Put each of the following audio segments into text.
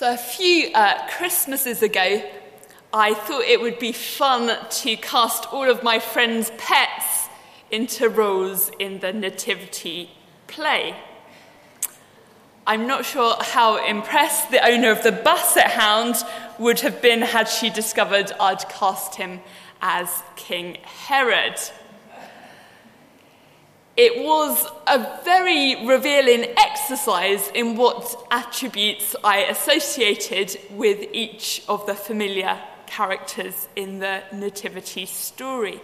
So, a few uh, Christmases ago, I thought it would be fun to cast all of my friends' pets into roles in the Nativity play. I'm not sure how impressed the owner of the Basset Hound would have been had she discovered I'd cast him as King Herod. It was a very revealing exercise in what attributes I associated with each of the familiar characters in the Nativity story.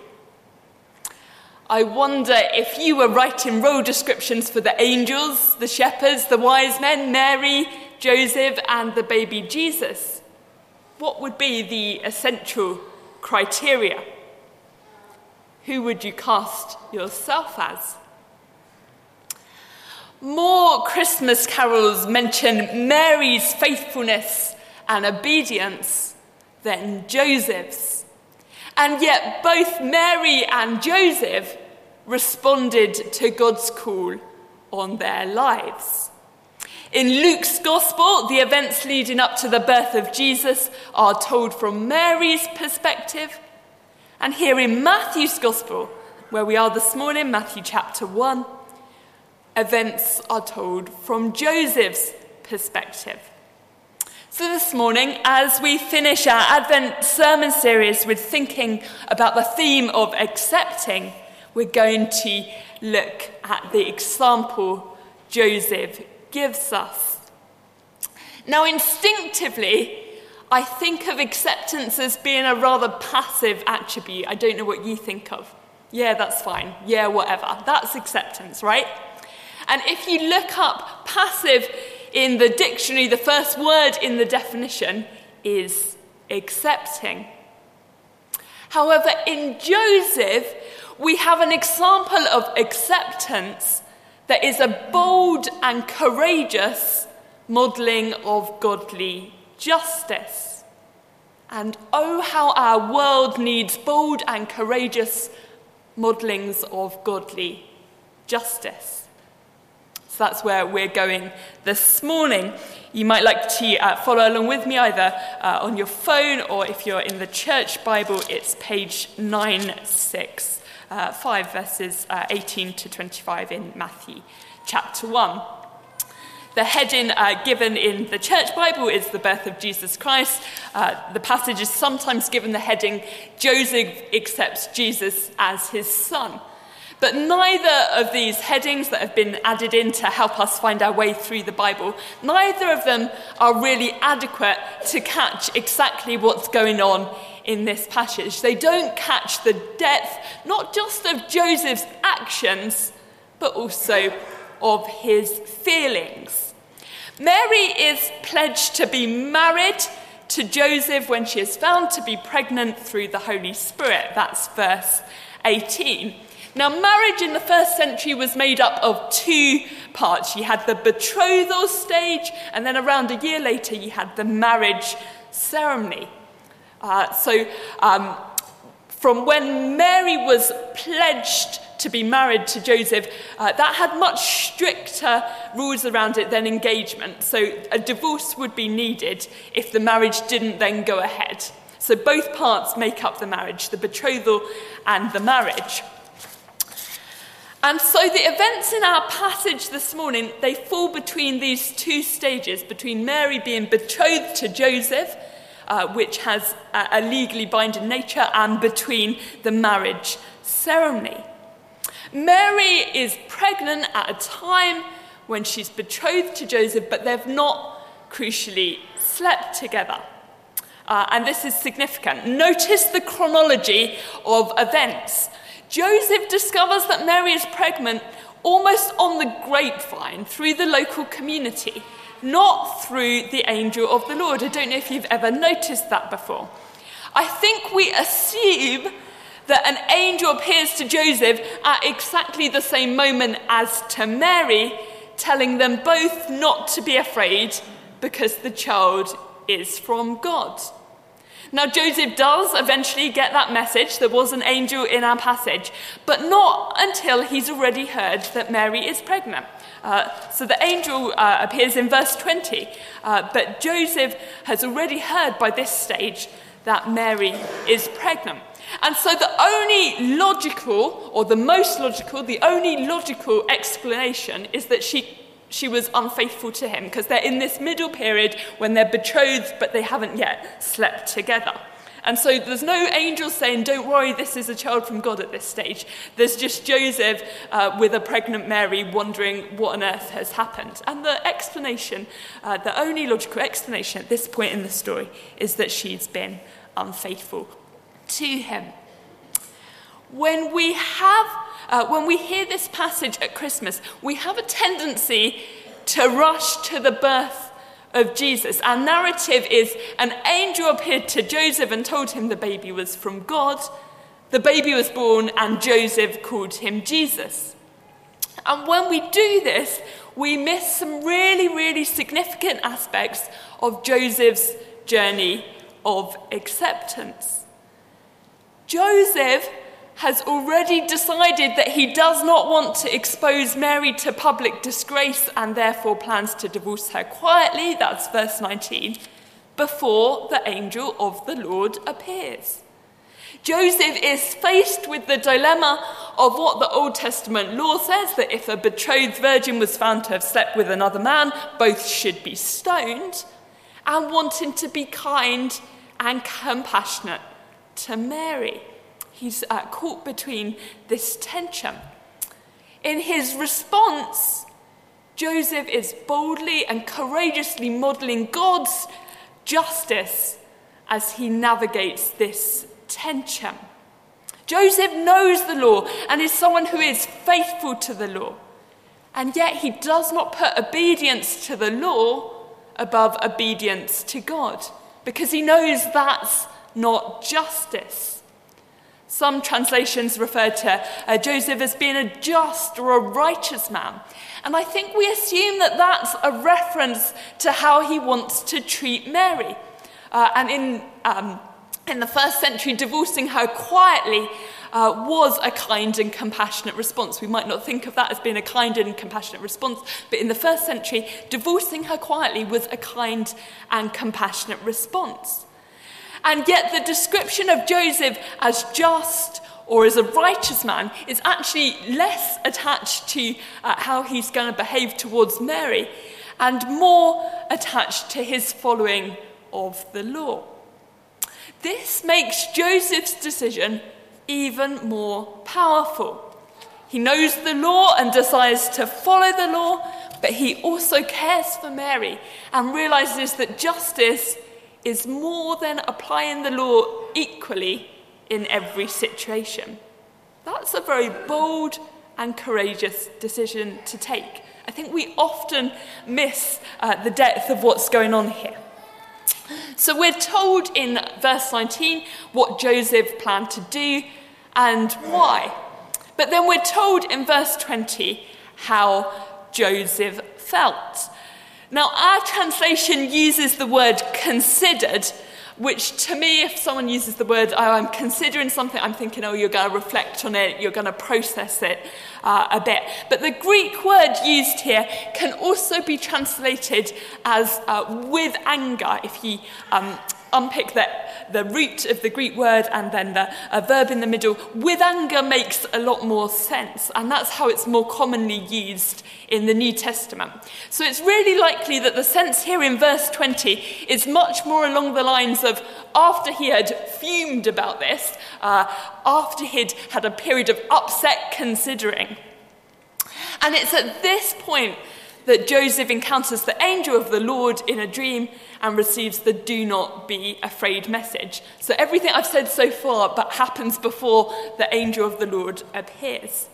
I wonder if you were writing role descriptions for the angels, the shepherds, the wise men, Mary, Joseph, and the baby Jesus. What would be the essential criteria? Who would you cast yourself as? More Christmas carols mention Mary's faithfulness and obedience than Joseph's. And yet, both Mary and Joseph responded to God's call on their lives. In Luke's Gospel, the events leading up to the birth of Jesus are told from Mary's perspective. And here in Matthew's Gospel, where we are this morning, Matthew chapter 1, events are told from Joseph's perspective. So, this morning, as we finish our Advent sermon series with thinking about the theme of accepting, we're going to look at the example Joseph gives us. Now, instinctively, I think of acceptance as being a rather passive attribute. I don't know what you think of. Yeah, that's fine. Yeah, whatever. That's acceptance, right? And if you look up passive in the dictionary, the first word in the definition is accepting. However, in Joseph, we have an example of acceptance that is a bold and courageous modelling of godly justice. And oh, how our world needs bold and courageous modellings of godly justice. So that's where we're going this morning. You might like to uh, follow along with me either uh, on your phone or if you're in the church Bible, it's page 965, uh, verses uh, 18 to 25 in Matthew chapter 1. The heading uh, given in the church Bible is the birth of Jesus Christ. Uh, the passage is sometimes given the heading Joseph accepts Jesus as his son. But neither of these headings that have been added in to help us find our way through the Bible, neither of them are really adequate to catch exactly what's going on in this passage. They don't catch the depth, not just of Joseph's actions, but also of his feelings. Mary is pledged to be married to Joseph when she is found to be pregnant through the Holy Spirit. That's verse 18. Now, marriage in the first century was made up of two parts. You had the betrothal stage, and then around a year later, you had the marriage ceremony. Uh, so, um, from when Mary was pledged to be married to Joseph, uh, that had much stricter rules around it than engagement. So, a divorce would be needed if the marriage didn't then go ahead. So, both parts make up the marriage the betrothal and the marriage. And so the events in our passage this morning, they fall between these two stages, between Mary being betrothed to Joseph, uh, which has a, a legally binding nature, and between the marriage ceremony. Mary is pregnant at a time when she's betrothed to Joseph, but they've not crucially slept together. Uh, and this is significant. Notice the chronology of events. Joseph discovers that Mary is pregnant almost on the grapevine through the local community, not through the angel of the Lord. I don't know if you've ever noticed that before. I think we assume that an angel appears to Joseph at exactly the same moment as to Mary, telling them both not to be afraid because the child is from God. Now, Joseph does eventually get that message. There was an angel in our passage, but not until he's already heard that Mary is pregnant. Uh, so the angel uh, appears in verse 20, uh, but Joseph has already heard by this stage that Mary is pregnant. And so the only logical, or the most logical, the only logical explanation is that she she was unfaithful to him because they're in this middle period when they're betrothed but they haven't yet slept together. And so there's no angel saying, Don't worry, this is a child from God at this stage. There's just Joseph uh, with a pregnant Mary wondering what on earth has happened. And the explanation, uh, the only logical explanation at this point in the story, is that she's been unfaithful to him. When we have uh, when we hear this passage at Christmas, we have a tendency to rush to the birth of Jesus. Our narrative is an angel appeared to Joseph and told him the baby was from God. The baby was born, and Joseph called him Jesus. And when we do this, we miss some really, really significant aspects of Joseph's journey of acceptance. Joseph has already decided that he does not want to expose Mary to public disgrace and therefore plans to divorce her quietly, that's verse 19, before the angel of the Lord appears. Joseph is faced with the dilemma of what the Old Testament law says that if a betrothed virgin was found to have slept with another man, both should be stoned, and wanting to be kind and compassionate to Mary he's uh, caught between this tension. In his response, Joseph is boldly and courageously modeling God's justice as he navigates this tension. Joseph knows the law and is someone who is faithful to the law. And yet he does not put obedience to the law above obedience to God because he knows that's not justice. Some translations refer to uh, Joseph as being a just or a righteous man. And I think we assume that that's a reference to how he wants to treat Mary. Uh, and in, um, in the first century, divorcing her quietly uh, was a kind and compassionate response. We might not think of that as being a kind and compassionate response, but in the first century, divorcing her quietly was a kind and compassionate response. And yet, the description of Joseph as just or as a righteous man is actually less attached to uh, how he's going to behave towards Mary and more attached to his following of the law. This makes Joseph's decision even more powerful. He knows the law and desires to follow the law, but he also cares for Mary and realizes that justice is more than applying the law equally in every situation. That's a very bold and courageous decision to take. I think we often miss uh, the depth of what's going on here. So we're told in verse 19 what Joseph planned to do and why. But then we're told in verse 20 how Joseph felt. Now, our translation uses the word considered, which to me, if someone uses the word, oh, I'm considering something, I'm thinking, oh, you're going to reflect on it, you're going to process it uh, a bit. But the Greek word used here can also be translated as uh, with anger, if you um, unpick the, the root of the Greek word and then the a verb in the middle, with anger makes a lot more sense. And that's how it's more commonly used in the New Testament. So it's really likely that the sense here in verse 20 is much more along the lines of after he had fumed about this, uh, after he'd had a period of upset considering. And it's at this point that Joseph encounters the angel of the Lord in a dream and receives the do not be afraid message. So everything I've said so far but happens before the angel of the Lord appears.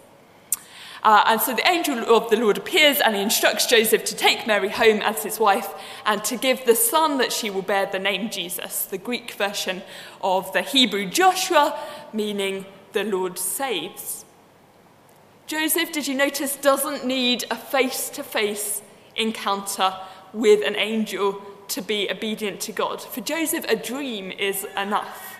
Uh, and so the angel of the Lord appears and he instructs Joseph to take Mary home as his wife and to give the son that she will bear the name Jesus, the Greek version of the Hebrew Joshua, meaning the Lord saves. Joseph, did you notice, doesn't need a face to face encounter with an angel to be obedient to God. For Joseph, a dream is enough.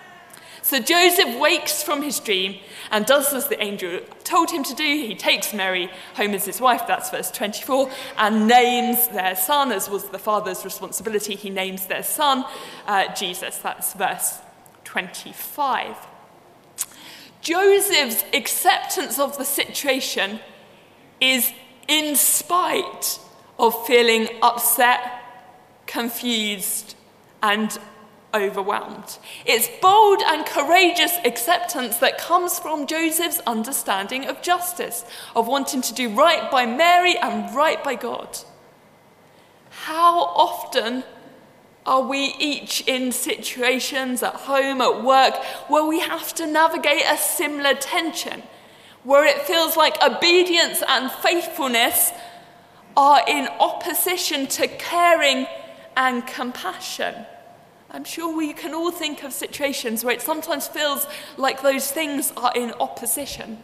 So Joseph wakes from his dream and does as the angel told him to do. He takes Mary home as his wife, that's verse 24, and names their son, as was the father's responsibility. He names their son uh, Jesus, that's verse 25. Joseph's acceptance of the situation is in spite of feeling upset, confused, and overwhelmed. It's bold and courageous acceptance that comes from Joseph's understanding of justice, of wanting to do right by Mary and right by God. How often are we each in situations at home, at work, where we have to navigate a similar tension, where it feels like obedience and faithfulness are in opposition to caring and compassion? I'm sure we can all think of situations where it sometimes feels like those things are in opposition.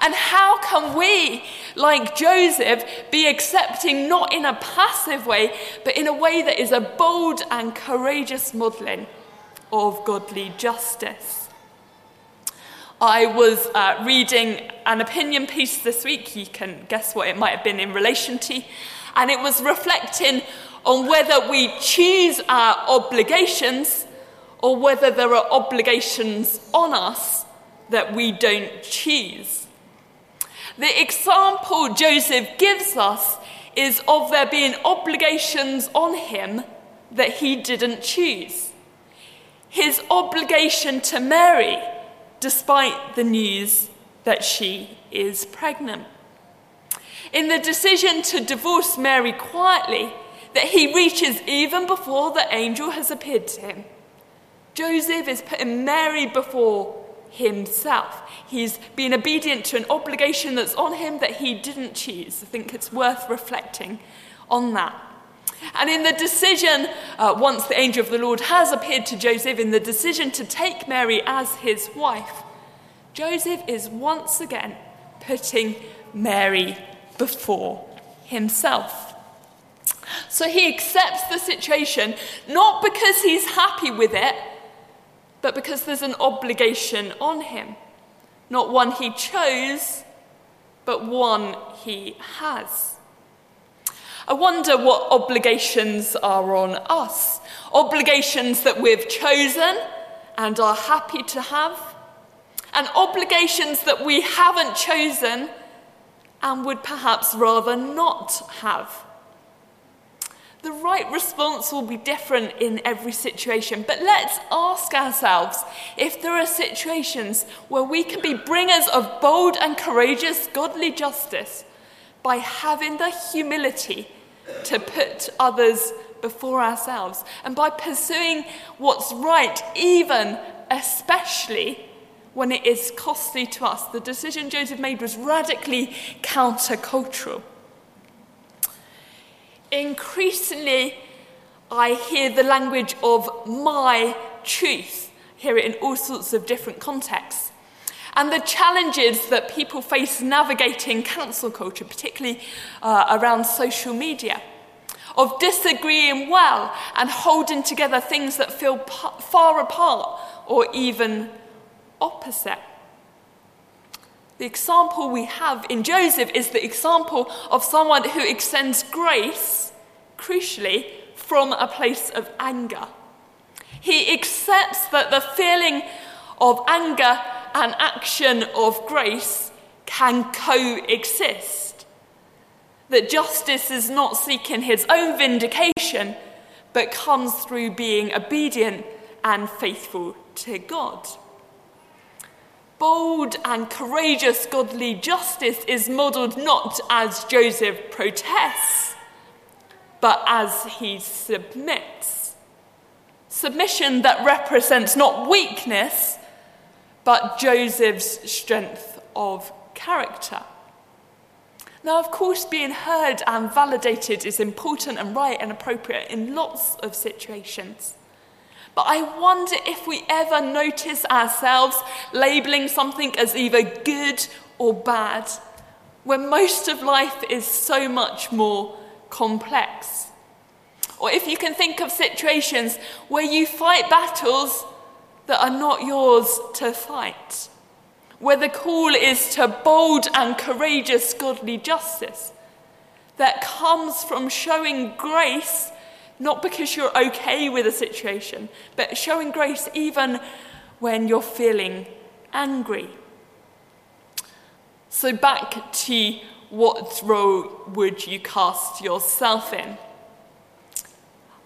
And how can we, like Joseph, be accepting not in a passive way, but in a way that is a bold and courageous modelling of godly justice? I was uh, reading an opinion piece this week, you can guess what it might have been in relation to, and it was reflecting on whether we choose our obligations or whether there are obligations on us that we don't choose. The example Joseph gives us is of there being obligations on him that he didn't choose. His obligation to Mary, despite the news that she is pregnant. In the decision to divorce Mary quietly, that he reaches even before the angel has appeared to him. Joseph is putting Mary before himself. He's been obedient to an obligation that's on him that he didn't choose. I think it's worth reflecting on that. And in the decision, uh, once the angel of the Lord has appeared to Joseph, in the decision to take Mary as his wife, Joseph is once again putting Mary before himself. So he accepts the situation not because he's happy with it, but because there's an obligation on him. Not one he chose, but one he has. I wonder what obligations are on us. Obligations that we've chosen and are happy to have, and obligations that we haven't chosen and would perhaps rather not have. The right response will be different in every situation, but let's ask ourselves if there are situations where we can be bringers of bold and courageous godly justice by having the humility to put others before ourselves and by pursuing what's right, even especially when it is costly to us. The decision Joseph made was radically countercultural. Increasingly, I hear the language of my truth, hear it in all sorts of different contexts. And the challenges that people face navigating cancel culture, particularly uh, around social media, of disagreeing well and holding together things that feel far apart or even opposite. The example we have in Joseph is the example of someone who extends grace, crucially, from a place of anger. He accepts that the feeling of anger and action of grace can coexist. That justice is not seeking his own vindication, but comes through being obedient and faithful to God bold and courageous godly justice is modelled not as Joseph protests, but as he submits. Submission that represents not weakness, but Joseph's strength of character. Now, of course, being heard and validated is important and right and appropriate in lots of situations. But I wonder if we ever notice ourselves labeling something as either good or bad, when most of life is so much more complex. Or if you can think of situations where you fight battles that are not yours to fight, where the call is to bold and courageous godly justice that comes from showing grace, not because you're okay with a situation, but showing grace even when you're feeling angry. So, back to what role would you cast yourself in?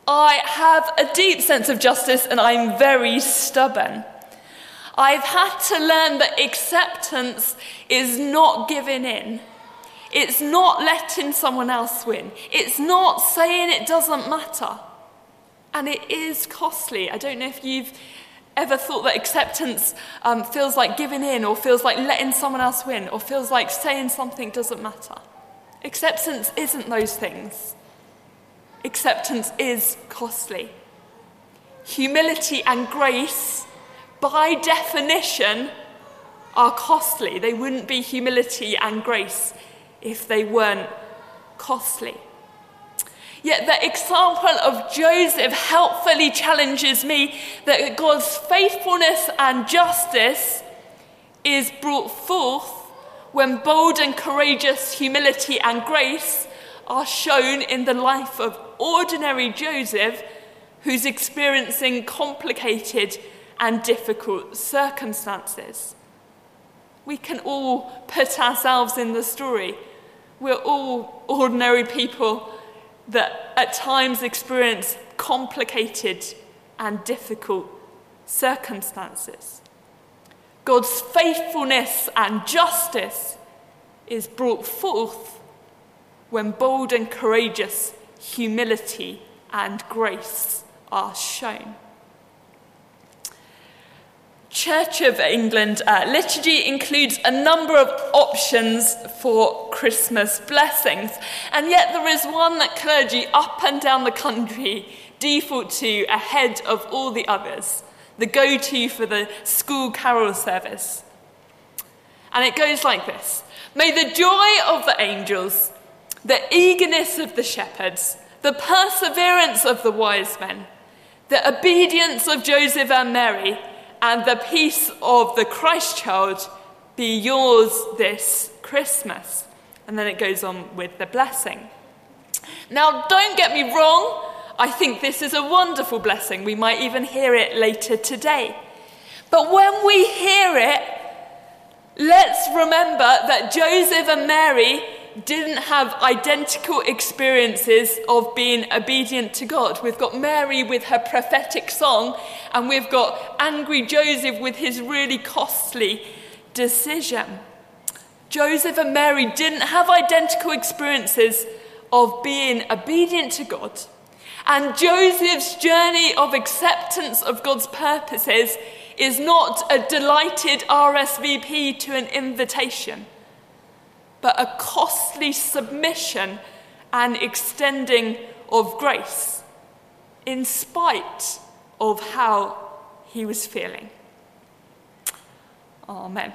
I have a deep sense of justice and I'm very stubborn. I've had to learn that acceptance is not giving in. It's not letting someone else win. It's not saying it doesn't matter. And it is costly. I don't know if you've ever thought that acceptance um, feels like giving in or feels like letting someone else win or feels like saying something doesn't matter. Acceptance isn't those things. Acceptance is costly. Humility and grace, by definition, are costly. They wouldn't be humility and grace if they weren't costly. Yet the example of Joseph helpfully challenges me that God's faithfulness and justice is brought forth when bold and courageous humility and grace are shown in the life of ordinary Joseph, who's experiencing complicated and difficult circumstances. We can all put ourselves in the story. We're all ordinary people that at times experience complicated and difficult circumstances. God's faithfulness and justice is brought forth when bold and courageous humility and grace are shown. Church of England uh, liturgy includes a number of options for Christmas blessings, and yet there is one that clergy up and down the country default to ahead of all the others, the go to for the school carol service. And it goes like this May the joy of the angels, the eagerness of the shepherds, the perseverance of the wise men, the obedience of Joseph and Mary, and the peace of the Christ child be yours this Christmas. And then it goes on with the blessing. Now, don't get me wrong, I think this is a wonderful blessing. We might even hear it later today. But when we hear it, let's remember that Joseph and Mary didn't have identical experiences of being obedient to God. We've got Mary with her prophetic song, and we've got angry Joseph with his really costly decision. Joseph and Mary didn't have identical experiences of being obedient to God. And Joseph's journey of acceptance of God's purposes is not a delighted RSVP to an invitation but a costly submission and extending of grace, in spite of how he was feeling. Amen.